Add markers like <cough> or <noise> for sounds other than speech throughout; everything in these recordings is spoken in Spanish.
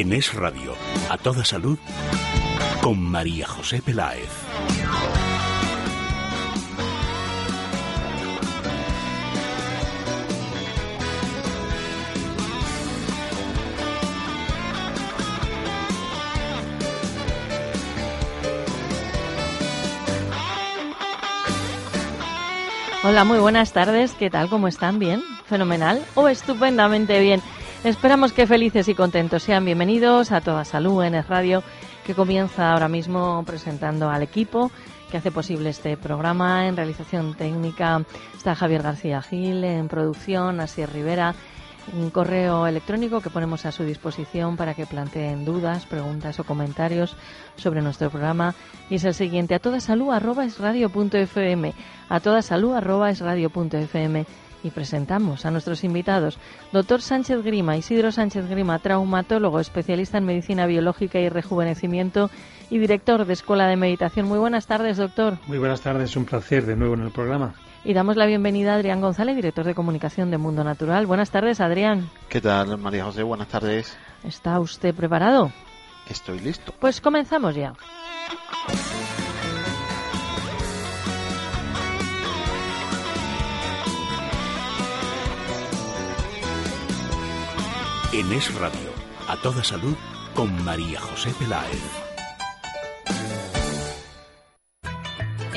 En Es Radio, a toda salud, con María José Peláez. Hola, muy buenas tardes. ¿Qué tal? ¿Cómo están? ¿Bien? ¿Fenomenal? ¿O estupendamente bien? Esperamos que felices y contentos. Sean bienvenidos a Toda Salud en el Radio, que comienza ahora mismo presentando al equipo que hace posible este programa. En realización técnica está Javier García Gil, en producción Asier Rivera, un correo electrónico que ponemos a su disposición para que planteen dudas, preguntas o comentarios sobre nuestro programa. Y es el siguiente a toda salud arroba es radio fm a toda salud arroba es radio fm y presentamos a nuestros invitados. Doctor Sánchez Grima, Isidro Sánchez Grima, traumatólogo, especialista en medicina biológica y rejuvenecimiento y director de Escuela de Meditación. Muy buenas tardes, doctor. Muy buenas tardes, un placer de nuevo en el programa. Y damos la bienvenida a Adrián González, director de comunicación de Mundo Natural. Buenas tardes, Adrián. ¿Qué tal, María José? Buenas tardes. ¿Está usted preparado? Estoy listo. Pues comenzamos ya. En Es Radio, a toda salud, con María José Peláez.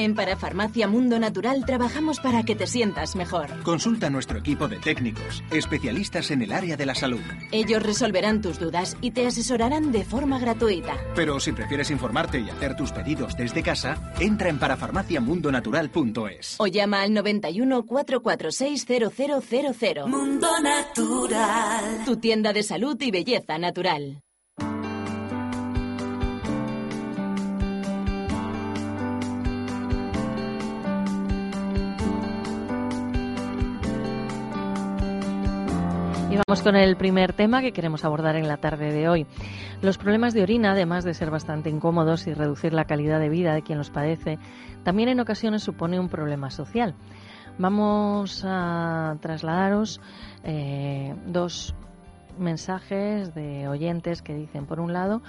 En Parafarmacia Mundo Natural trabajamos para que te sientas mejor. Consulta a nuestro equipo de técnicos, especialistas en el área de la salud. Ellos resolverán tus dudas y te asesorarán de forma gratuita. Pero si prefieres informarte y hacer tus pedidos desde casa, entra en parafarmaciamundonatural.es. O llama al 91 446 0000. Mundo Natural. Tu tienda de salud y belleza natural. Y vamos con el primer tema que queremos abordar en la tarde de hoy. Los problemas de orina, además de ser bastante incómodos y reducir la calidad de vida de quien los padece, también en ocasiones supone un problema social. Vamos a trasladaros eh, dos mensajes de oyentes que dicen, por un lado,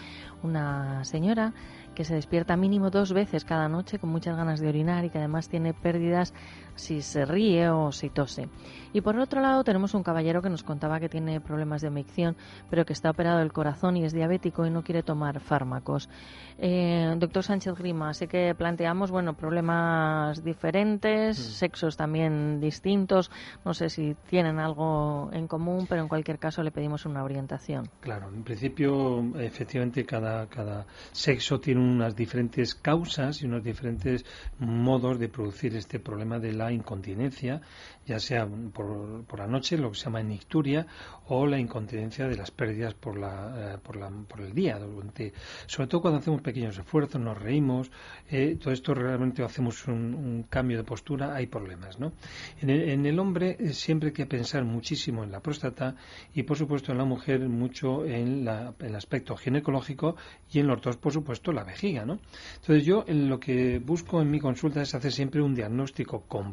una señora que se despierta mínimo dos veces cada noche con muchas ganas de orinar y que además tiene pérdidas si se ríe o si tose. Y por otro lado tenemos un caballero que nos contaba que tiene problemas de micción, pero que está operado del corazón y es diabético y no quiere tomar fármacos. Eh, doctor Sánchez Grima, sé que planteamos bueno problemas diferentes, sexos también distintos. No sé si tienen algo en común, pero en cualquier caso le pedimos una orientación. Claro, en principio, efectivamente, cada, cada sexo tiene unas diferentes causas y unos diferentes modos de producir este problema de la incontinencia, ya sea por, por la noche, lo que se llama nicturia, o la incontinencia de las pérdidas por, la, eh, por, la, por el día. Durante, sobre todo cuando hacemos pequeños esfuerzos, nos reímos, eh, todo esto realmente hacemos un, un, cambio de postura, hay problemas. ¿no? En, el, en el hombre eh, siempre hay que pensar muchísimo en la próstata y, por supuesto, en la mujer mucho en la, el aspecto ginecológico y en los dos, por supuesto, la vejiga. ¿no? Entonces yo en lo que busco en mi consulta es hacer siempre un diagnóstico completo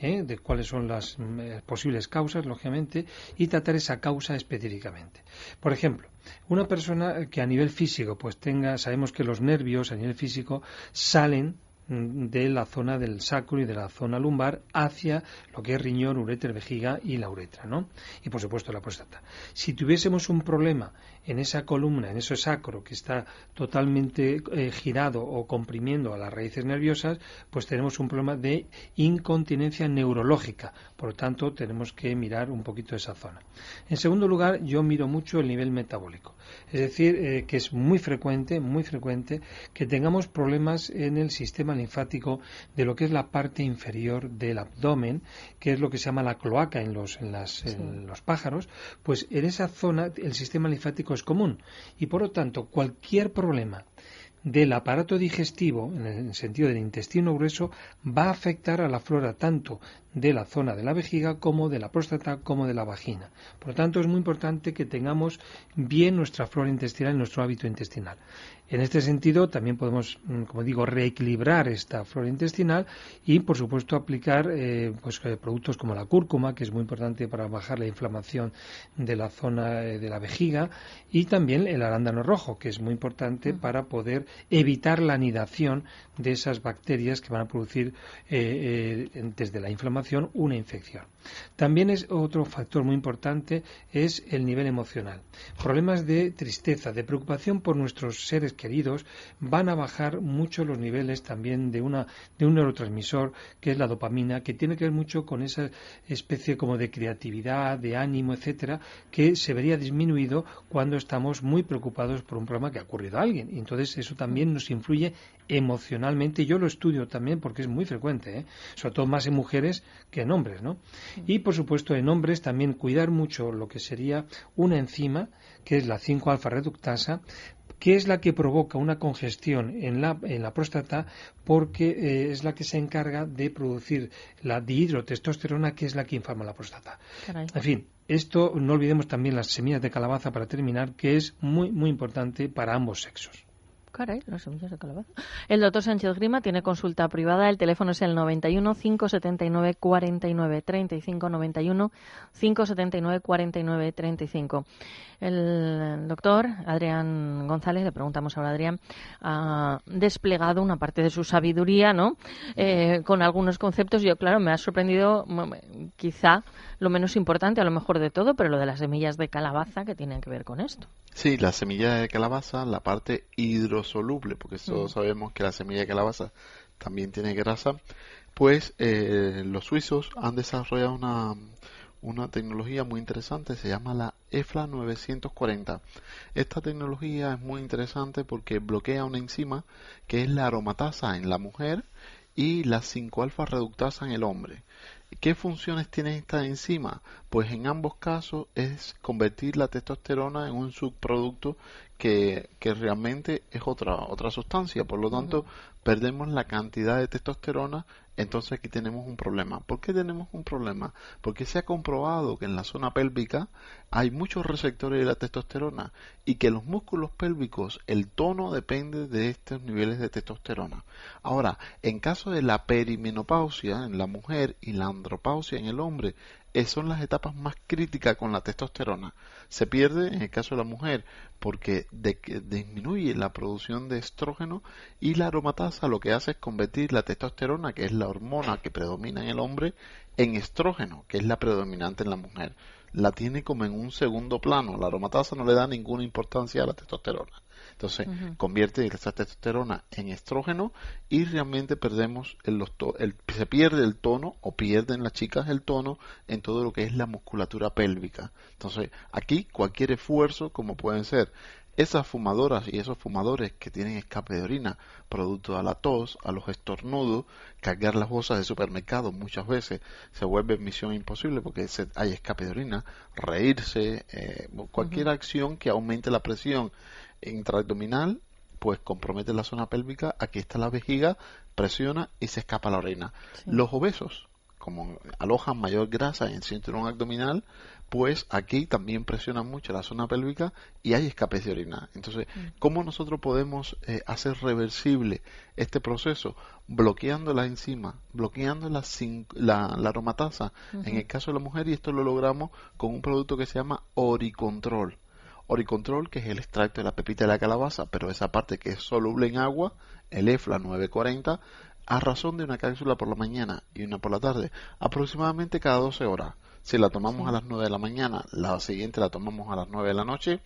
¿eh? de cuáles son las eh, posibles causas, lógicamente, y tratar esa causa específicamente. Por ejemplo, una persona que a nivel físico, pues tenga, sabemos que los nervios a nivel físico salen de la zona del sacro y de la zona lumbar hacia lo que es riñón, ureter, vejiga y la uretra, ¿no? Y por supuesto la próstata. Si tuviésemos un problema en esa columna, en ese sacro que está totalmente eh, girado o comprimiendo a las raíces nerviosas, pues tenemos un problema de incontinencia neurológica. Por lo tanto, tenemos que mirar un poquito esa zona. En segundo lugar, yo miro mucho el nivel metabólico. Es decir, eh, que es muy frecuente, muy frecuente que tengamos problemas en el sistema linfático de lo que es la parte inferior del abdomen, que es lo que se llama la cloaca en los, en las, sí. en los pájaros, pues en esa zona el sistema linfático es común y por lo tanto cualquier problema del aparato digestivo, en el sentido del intestino grueso, va a afectar a la flora tanto de la zona de la vejiga como de la próstata como de la vagina. Por lo tanto, es muy importante que tengamos bien nuestra flora intestinal y nuestro hábito intestinal. En este sentido, también podemos, mm, como digo, reequilibrar esta flora intestinal y, por supuesto, aplicar eh, pues, eh, productos como la cúrcuma, que es muy importante para bajar la inflamación de la zona eh, de la vejiga, y también el arándano rojo, que es muy importante para poder evitar la anidación de esas bacterias que van a producir desde la inflamación una infección. También es otro factor muy importante es el nivel emocional. Problemas de tristeza, de preocupación por nuestros seres queridos van a bajar mucho los niveles también de una de un neurotransmisor que es la dopamina, que tiene que ver mucho con esa especie como de creatividad, de ánimo, etcétera, que se vería disminuido cuando estamos muy preocupados por un problema que ha ocurrido a alguien. Y entonces eso también nos influye emocionalmente. Yo lo estudio también porque es muy frecuente, ¿eh? sobre todo más en mujeres que en hombres, ¿no? Y por supuesto en hombres también cuidar mucho lo que sería una enzima, que es la 5-alfa reductasa, que es la que provoca una congestión en la, en la próstata porque eh, es la que se encarga de producir la dihidrotestosterona que es la que inflama la próstata. En fin, esto no olvidemos también las semillas de calabaza para terminar, que es muy muy importante para ambos sexos. Calabaza. El doctor Sánchez Grima tiene consulta privada. El teléfono es el 91 579 49 35 91 579 49 35. El doctor Adrián González, le preguntamos ahora a Adrián, ha desplegado una parte de su sabiduría, ¿no? Eh, con algunos conceptos. Yo, claro, me ha sorprendido quizá lo menos importante, a lo mejor de todo, pero lo de las semillas de calabaza que tienen que ver con esto. Sí, la semilla de calabaza, la parte hidrosoluble, porque todos mm. sabemos que la semilla de calabaza también tiene grasa, pues eh, los suizos han desarrollado una, una tecnología muy interesante, se llama la EFLA 940. Esta tecnología es muy interesante porque bloquea una enzima que es la aromatasa en la mujer y la 5-alfa reductasa en el hombre. ¿Qué funciones tiene esta enzima? Pues en ambos casos es convertir la testosterona en un subproducto que, que realmente es otra, otra sustancia. Por lo tanto, perdemos la cantidad de testosterona entonces aquí tenemos un problema. ¿Por qué tenemos un problema? Porque se ha comprobado que en la zona pélvica hay muchos receptores de la testosterona y que los músculos pélvicos, el tono depende de estos niveles de testosterona. Ahora, en caso de la perimenopausia en la mujer y la andropausia en el hombre, son las etapas más críticas con la testosterona. Se pierde en el caso de la mujer porque disminuye la producción de estrógeno y la aromatasa lo que hace es convertir la testosterona, que es la hormona que predomina en el hombre, en estrógeno, que es la predominante en la mujer. La tiene como en un segundo plano. La aromatasa no le da ninguna importancia a la testosterona. Entonces, convierte esa testosterona en estrógeno y realmente perdemos el, el, se pierde el tono o pierden las chicas el tono en todo lo que es la musculatura pélvica. Entonces, aquí cualquier esfuerzo, como pueden ser esas fumadoras y esos fumadores que tienen escape de orina producto a la tos, a los estornudos, cargar las bolsas de supermercado muchas veces se vuelve misión imposible porque hay escape de orina, reírse, eh, cualquier acción que aumente la presión intraabdominal, pues compromete la zona pélvica, aquí está la vejiga, presiona y se escapa la orina. Los obesos, como alojan mayor grasa en el cinturón abdominal, pues aquí también presiona mucho la zona pélvica y hay escapes de orina. Entonces, mm. ¿cómo nosotros podemos eh, hacer reversible este proceso? Bloqueando la enzima, bloqueando la, la, aromatasa en el caso de la mujer y esto lo logramos con un producto que se llama Oricontrol. Oricontrol, que es el extracto de la pepita de la calabaza, pero esa parte que es soluble en agua, el EFLA 940, a razón de una cápsula por la mañana y una por la tarde, aproximadamente cada 12 horas. Si la tomamos a las 9 de la mañana, la siguiente la tomamos a las 9 de la noche,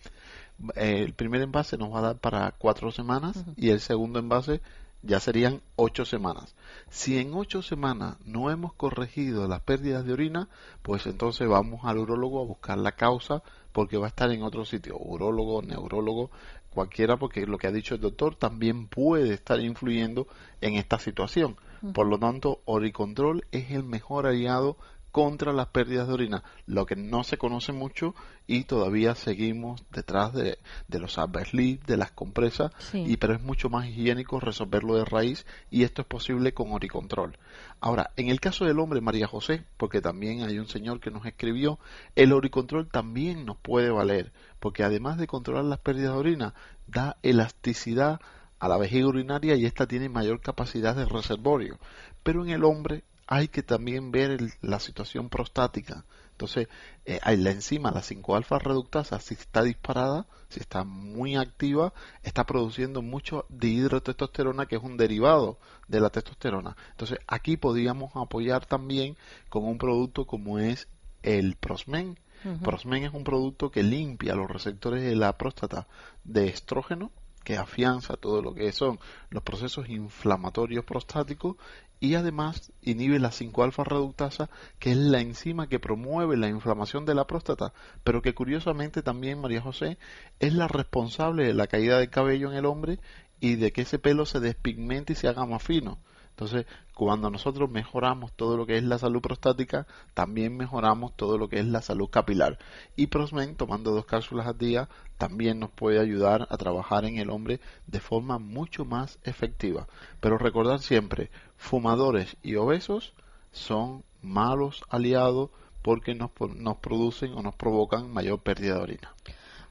eh, el primer envase nos va a dar para 4 semanas y el segundo envase ya serían 8 semanas. Si en 8 semanas no hemos corregido las pérdidas de orina, pues entonces vamos al urólogo a buscar la causa porque va a estar en otro sitio, urólogo, neurólogo, cualquiera, porque lo que ha dicho el doctor también puede estar influyendo en esta situación. Por lo tanto, Oricontrol es el mejor aliado contra las pérdidas de orina, lo que no se conoce mucho y todavía seguimos detrás de, de los Alberslip, de las compresas, y pero es mucho más higiénico resolverlo de raíz y esto es posible con Oricontrol. Ahora, en el caso del hombre, María José, porque también hay un señor que nos escribió, el Oricontrol también nos puede valer, porque además de controlar las pérdidas de orina, da elasticidad a la vejiga urinaria y esta tiene mayor capacidad de reservorio. Pero en el hombre hay que también ver la situación prostática. Entonces, eh, la enzima, la 5-alfa reductasa, si está disparada, si está muy activa, está produciendo mucho dihidrotestosterona, que es un derivado de la testosterona. Entonces, aquí podríamos apoyar también con un producto como es el Prosmen. Prosmen es un producto que limpia los receptores de la próstata de estrógeno que afianza todo lo que son los procesos inflamatorios prostáticos y además inhibe la 5-alfa reductasa, que es la enzima que promueve la inflamación de la próstata, pero que curiosamente también, María José, es la responsable de la caída de cabello en el hombre y de que ese pelo se despigmente y se haga más fino. Entonces, cuando nosotros mejoramos todo lo que es la salud prostática, también mejoramos todo lo que es la salud capilar. Y Prosmen, tomando dos cápsulas al día, también nos puede ayudar a trabajar en el hombre de forma mucho más efectiva. Pero recordar siempre, fumadores y obesos son malos aliados porque nos, nos producen o nos provocan mayor pérdida de orina.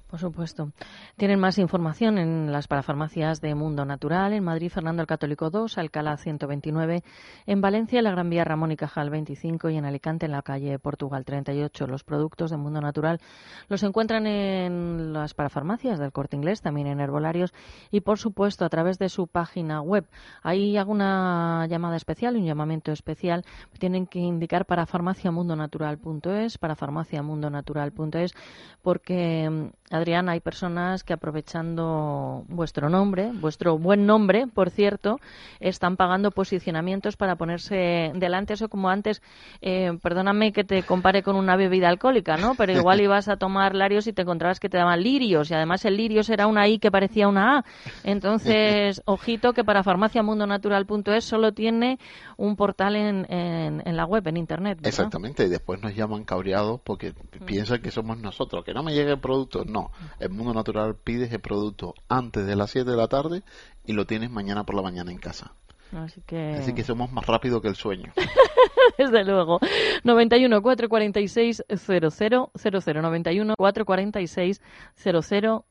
Por supuesto. Tienen más información en las parafarmacias de Mundo Natural, en Madrid Fernando el Católico 2, Alcalá 129, en Valencia la Gran Vía Ramón y Cajal 25 y en Alicante en la calle Portugal 38. Los productos de Mundo Natural los encuentran en las parafarmacias del Corte Inglés, también en herbolarios y por supuesto a través de su página web. Ahí hago una llamada especial, un llamamiento especial. Tienen que indicar para farmaciamundonatural.es, para farmaciamundonatural.es porque Adrián, hay personas que aprovechando vuestro nombre, vuestro buen nombre, por cierto, están pagando posicionamientos para ponerse delante. Eso como antes, eh, perdóname que te compare con una bebida alcohólica, ¿no? Pero igual <laughs> ibas a tomar larios y te encontrabas que te daban lirios y además el lirios era una I que parecía una A. Entonces, <laughs> ojito que para farmaciamundonatural.es solo tiene un portal en, en, la web, en internet. Exactamente, y después nos llaman cabreados porque mm. piensan que somos nosotros, que no me llegue el producto. No, el mundo natural pides el producto antes de las 7 de la tarde y lo tienes mañana por la mañana en casa. Así que... Así que somos más rápido que el sueño. <laughs> Desde luego. 91 446 0000 91 446 0000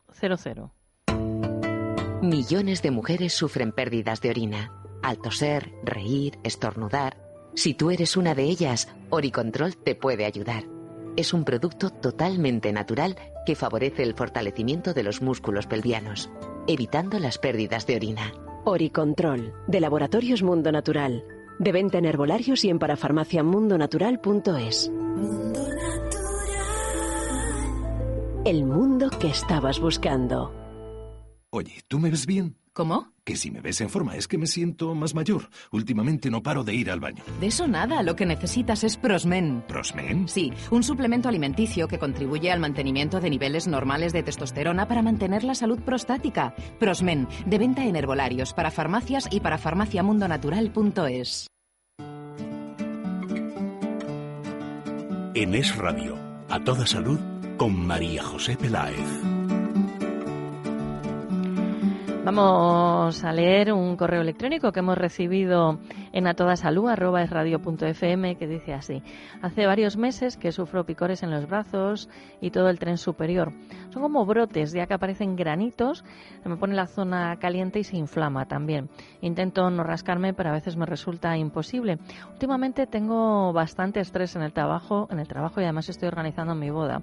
Millones de mujeres sufren pérdidas de orina. Al toser, reír, estornudar. Si tú eres una de ellas, Oricontrol te puede ayudar es un producto totalmente natural que favorece el fortalecimiento de los músculos pelvianos, evitando las pérdidas de orina. Oricontrol, de Laboratorios Mundo Natural. De venta en herbolarios y en parafarmaciamundonatural.es. Mundo Natural. El mundo que estabas buscando. Oye, ¿tú me ves bien? ¿Cómo? Que si me ves en forma es que me siento más mayor. Últimamente no paro de ir al baño. De eso nada, lo que necesitas es Prosmen. ¿Prosmen? Sí, un suplemento alimenticio que contribuye al mantenimiento de niveles normales de testosterona para mantener la salud prostática. Prosmen, de venta en herbolarios, para farmacias y para farmaciamundonatural.es. En Es Radio, a toda salud, con María José Peláez. Vamos a leer un correo electrónico que hemos recibido en que dice así. Hace varios meses que sufro picores en los brazos y todo el tren superior. Son como brotes, ya que aparecen granitos, se me pone la zona caliente y se inflama también. Intento no rascarme, pero a veces me resulta imposible. Últimamente tengo bastante estrés en el trabajo, en el trabajo y además estoy organizando mi boda.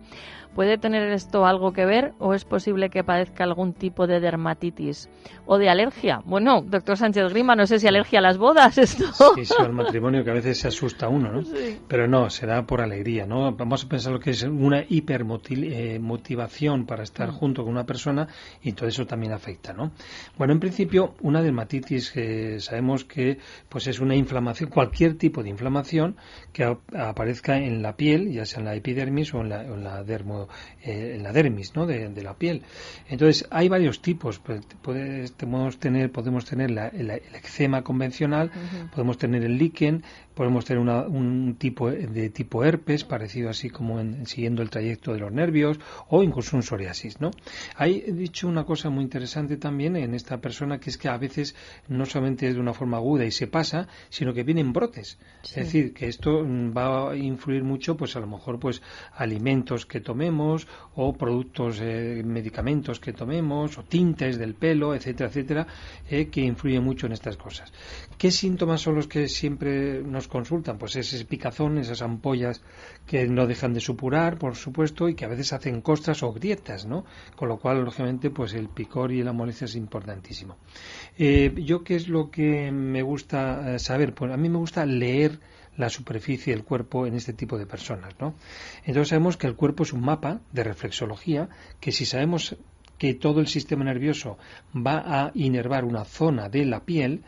¿Puede tener esto algo que ver o es posible que padezca algún tipo de dermatitis? o de alergia. Bueno, doctor Sánchez Grima, no sé si alergia a las bodas. <laughs> <laughs> Sí, sí, al matrimonio que a veces se asusta uno, ¿no? Pero no, será por alegría, ¿no? Vamos a pensar lo que es una hipermotivación eh, para estar mm. junto con una persona y todo eso también afecta, ¿no? Bueno, en principio, una dermatitis que sabemos que pues es una inflamación, cualquier tipo de inflamación que aparezca en la piel, ya sea en la epidermis o en la, dermo, eh, en la dermis, ¿no? De, la piel. Entonces, hay varios tipos. Pues, podemos tener, podemos tener el eczema convencional, podemos tener el líquen, podemos tener un tipo de tipo herpes, parecido así como en, siguiendo el trayecto de los nervios, o incluso un psoriasis, ¿no? Hay dicho una cosa muy interesante también en esta persona, que es que a veces no solamente es de una forma aguda y se pasa, sino que vienen brotes. Es decir, que esto va a influir mucho, pues a lo mejor, pues alimentos que tomemos, o productos, eh, medicamentos que tomemos, o tintes del pelo, etcétera, etcétera, eh, que influyen mucho en estas cosas. ¿Qué síntomas son los que siempre nos consultan? Pues ese picazón, esas ampollas que no dejan de supurar, por supuesto, y que a veces hacen costras o grietas, ¿no? Con lo cual, lógicamente, pues el picor y la molestia es importantísimo. Eh, ¿Yo qué es lo que me gusta eh, saber? Pues a mí me gusta leer la superficie del cuerpo en este tipo de personas, ¿no? Entonces sabemos que el cuerpo es un mapa de reflexología que si sabemos que todo el sistema nervioso va a inervar una zona de la piel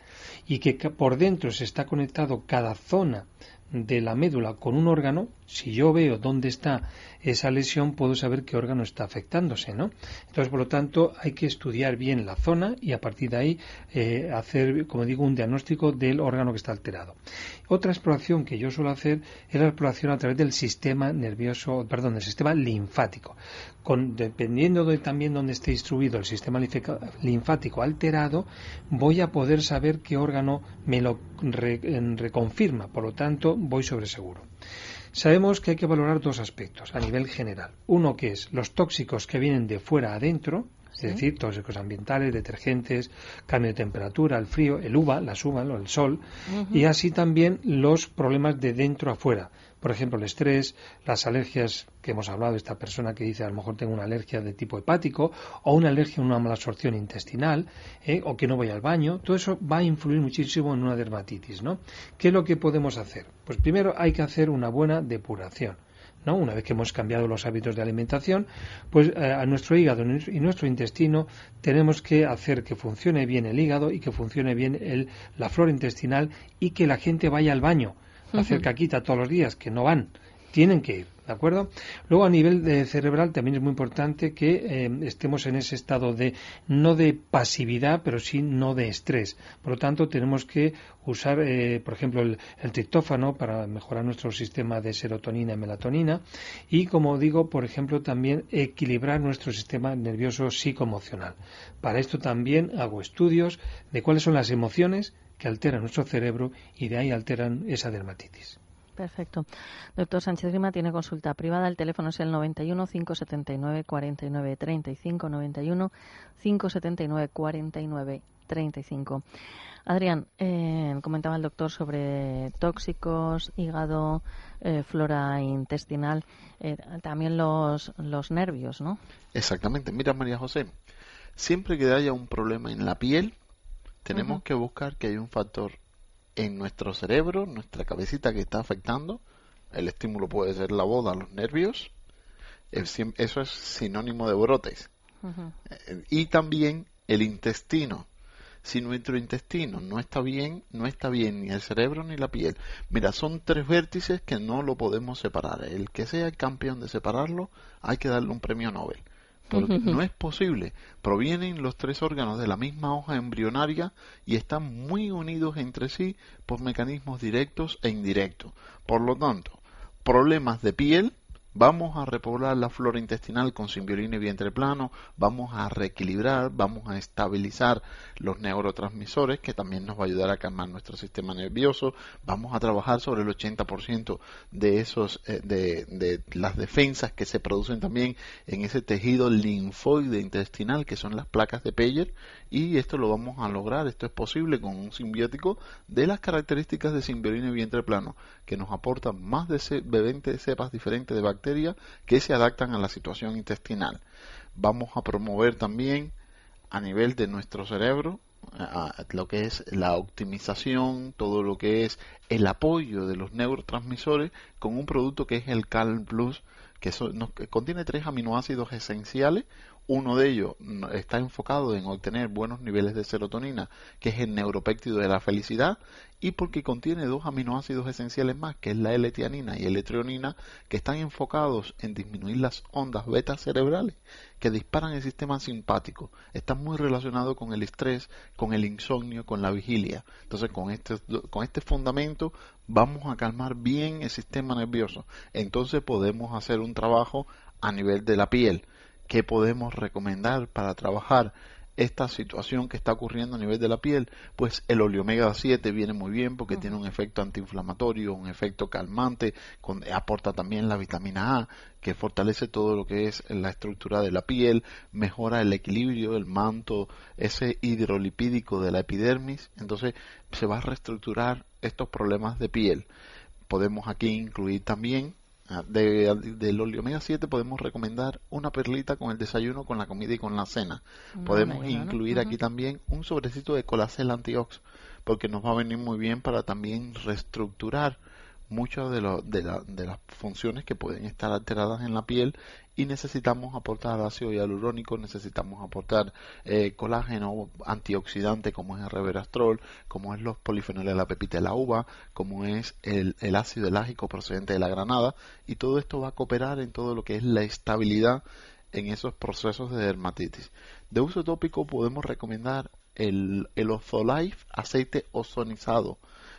y que por dentro se está conectado cada zona de la médula con un órgano, si yo veo dónde está esa lesión, puedo saber qué órgano está afectándose, ¿no? Entonces, por lo tanto, hay que estudiar bien la zona y a partir de ahí eh, hacer, como digo, un diagnóstico del órgano que está alterado. Otra exploración que yo suelo hacer es la exploración a través del sistema nervioso, perdón, del sistema linfático. Con, dependiendo de también dónde esté distribuido el sistema linfático alterado, voy a poder saber qué órgano me lo reconfirma. Por lo tanto, voy sobre seguro. Sabemos que hay que valorar dos aspectos a nivel general. Uno que es los tóxicos que vienen de fuera adentro, es decir, tóxicos ambientales, detergentes, cambio de temperatura, el frío, el uva, las uvas, el sol, y así también los problemas de dentro a fuera, por ejemplo, el estrés, las alergias que hemos hablado esta persona que dice a lo mejor tengo una alergia de tipo hepático o una alergia a una mala absorción intestinal ¿eh? o que no voy al baño, todo eso va a influir muchísimo en una dermatitis, ¿no? ¿Qué es lo que podemos hacer? Pues primero hay que hacer una buena depuración. ¿no? Una vez que hemos cambiado los hábitos de alimentación, pues eh, a nuestro hígado y nuestro intestino tenemos que hacer que funcione bien el hígado y que funcione bien el, la flora intestinal y que la gente vaya al baño hacer caquita todos los días, que no van, tienen que ir. ¿De acuerdo? Luego, a nivel de cerebral, también es muy importante que eh, estemos en ese estado de, no de pasividad, pero sí no de estrés. Por lo tanto, tenemos que usar, eh, por ejemplo, el, el, triptófano para mejorar nuestro sistema de serotonina y melatonina. Y, como digo, por ejemplo, también equilibrar nuestro sistema nervioso psicoemocional. Para esto también hago estudios de cuáles son las emociones que alteran nuestro cerebro y de ahí alteran esa dermatitis. Perfecto. Doctor Sánchez Grima tiene consulta privada. El teléfono es el 91 579 49 35 91 579 49 35. Adrián, eh, comentaba el doctor sobre tóxicos, hígado, eh, flora intestinal, eh, también los, los nervios, ¿no? Exactamente. Mira, María José, siempre que haya un problema en la piel, tenemos que buscar que hay un factor en nuestro cerebro, nuestra cabecita que está afectando. El estímulo puede ser la boda, los nervios. Eso es sinónimo de brotes. Eh, y también el intestino. Si nuestro intestino no está bien, no está bien ni el cerebro ni la piel. Mira, son tres vértices que no lo podemos separar. El que sea el campeón de separarlo, hay que darle un premio Nobel porque no es posible. Provienen los tres órganos de la misma hoja embrionaria y están muy unidos entre sí por mecanismos directos e indirectos. Por lo tanto, problemas de piel Vamos a repoblar la flora intestinal con simbiolina y vientre plano, vamos a reequilibrar, vamos a estabilizar los neurotransmisores, que también nos va a ayudar a calmar nuestro sistema nervioso, vamos a trabajar sobre el 80% de esos, eh, de, las defensas que se producen también en ese tejido linfoide intestinal, que son las placas de Peyer, y esto lo vamos a lograr, esto es posible con un simbiótico de las características de simbiolina y vientre plano, que nos aportan más de 20 cepas diferentes de bacterias que se adaptan a la situación intestinal. Vamos a promover también a nivel de nuestro cerebro lo que es la optimización, todo lo que es el apoyo de los neurotransmisores con un producto que es el Calm Plus, que, contiene tres aminoácidos esenciales, Uno de ellos está enfocado en obtener buenos niveles de serotonina, que es el neuropéptido de la felicidad, y porque contiene dos aminoácidos esenciales más, que es la L-tianina y L-treonina, que están enfocados en disminuir las ondas beta cerebrales que disparan el sistema simpático. Están muy relacionados con el estrés, con el insomnio, con la vigilia. Entonces, con este, con este fundamento vamos a calmar bien el sistema nervioso. Entonces podemos hacer un trabajo a nivel de la piel. ¿Qué podemos recomendar para trabajar esta situación que está ocurriendo a nivel de la piel, pues el oleomega 7 viene muy bien porque tiene un efecto antiinflamatorio, un efecto calmante, aporta también la vitamina A que fortalece todo lo que es la estructura de la piel, mejora el equilibrio del manto, ese hidrolipídico de la epidermis, entonces se va a reestructurar estos problemas de piel. Podemos aquí incluir también de, del omega 7 podemos recomendar una perlita con el desayuno, con la comida y con la cena. podemos incluir aquí también un sobrecito de colacel antiox, porque nos va a venir muy bien para también reestructurar muchas de, de, de, las funciones que pueden estar alteradas en la piel y necesitamos aportar ácido hialurónico, necesitamos aportar eh, colágeno antioxidante como es el reverastrol, como es los polifenoles de la pepita de la uva, como es el, el ácido elágico procedente de la granada y todo esto va a cooperar en todo lo que es la estabilidad en esos procesos de dermatitis. De uso tópico podemos recomendar el, el Ozolife aceite ozonizado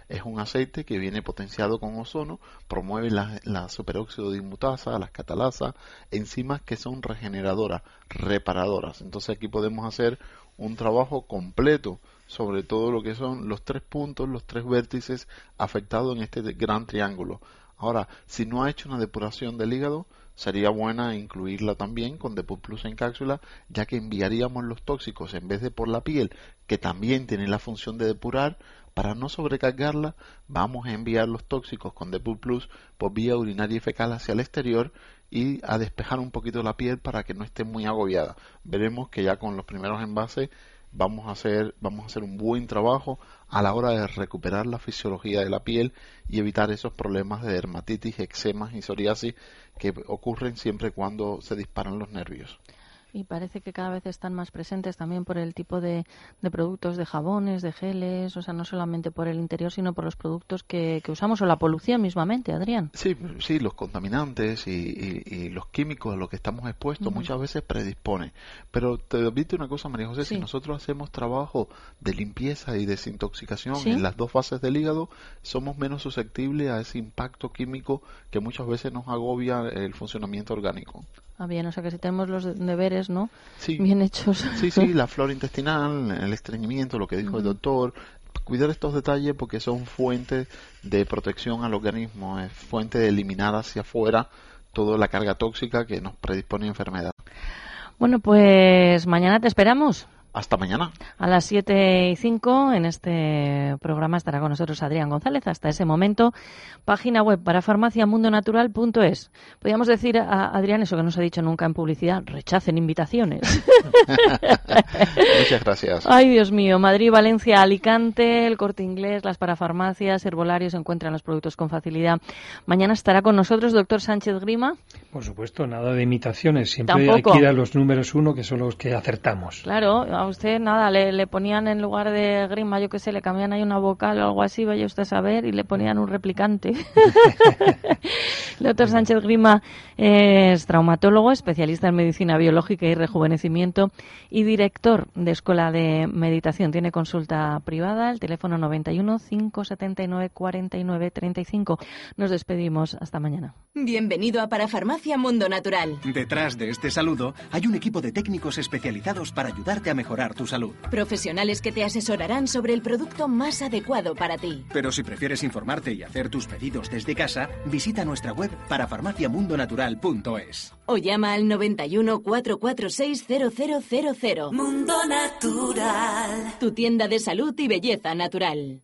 es un aceite que viene potenciado con ozono, promueve la, superóxido de inmutasa, las catalasas, enzimas que son regeneradoras, reparadoras. Entonces aquí podemos hacer un trabajo completo sobre todo lo que son los tres puntos, los tres vértices afectados en este gran triángulo. Ahora, si no ha hecho una depuración del hígado, sería buena incluirla también con Depur Plus en cápsula, ya que enviaríamos los tóxicos en vez de por la piel, que también tiene la función de depurar, para no sobrecargarla, vamos a enviar los tóxicos con Depur Plus por vía urinaria y fecal hacia el exterior y a despejar un poquito la piel para que no esté muy agobiada. Veremos que ya con los primeros envases vamos a hacer vamos a hacer un buen trabajo a la hora de recuperar la fisiología de la piel y evitar esos problemas de dermatitis, eczemas y psoriasis que ocurren siempre cuando se disparan los nervios y parece que cada vez están más presentes también por el tipo de, de, productos, de jabones, de geles, o sea, no solamente por el interior, sino por los productos que, que usamos o la polución mismamente, Adrián. Sí, sí, los contaminantes y, y, los químicos a los que estamos expuestos muchas veces predispone. Pero te advierto una cosa, María José, si nosotros hacemos trabajo de limpieza y desintoxicación en las dos fases del hígado, somos menos susceptibles a ese impacto químico que muchas veces nos agobia el funcionamiento orgánico. Ah, bien, o sea que si tenemos los deberes, ¿no? Bien hechos. Sí, sí, <laughs> la flora intestinal, el estreñimiento, lo que dijo el doctor, cuidar estos detalles porque son fuentes de protección al organismo, es fuente de eliminar hacia afuera toda la carga tóxica que nos predispone a enfermedad. Bueno, pues mañana te esperamos. Hasta mañana. A las 7 y 5 en este programa estará con nosotros Adrián González. Hasta ese momento, página web para farmaciamundonatural.es. Podríamos decir a Adrián eso que no se ha dicho nunca en publicidad, rechacen invitaciones. <laughs> Muchas gracias. Ay, Dios mío, Madrid, Valencia, Alicante, el corte inglés, las parafarmacias, herbolarios encuentran los productos con facilidad. Mañana estará con nosotros doctor Sánchez Grima. Por supuesto, nada de imitaciones. Siempre hay que ir a los números uno, que son los que acertamos. Claro, a usted nada, le, ponían en lugar de grima, yo qué sé, le cambiaban ahí una vocal o algo así, vaya usted a saber, y le ponían un replicante. <laughs> el doctor Sánchez Grima es traumatólogo, especialista en medicina biológica y rejuvenecimiento y director de Escuela de Meditación. Tiene consulta privada, el teléfono 91 579 49 35. Nos despedimos. Hasta mañana. Bienvenido a Parafarmacia Mundo Natural. Detrás de este saludo hay un equipo de técnicos especializados para ayudarte a mejorar tu salud. Profesionales que te asesorarán sobre el producto más adecuado para ti. Pero si prefieres informarte y hacer tus pedidos desde casa, visita nuestra web para farmaciamundonatural.es. O llama al 91 446 0000. Mundo Natural. Tu tienda de salud y belleza natural.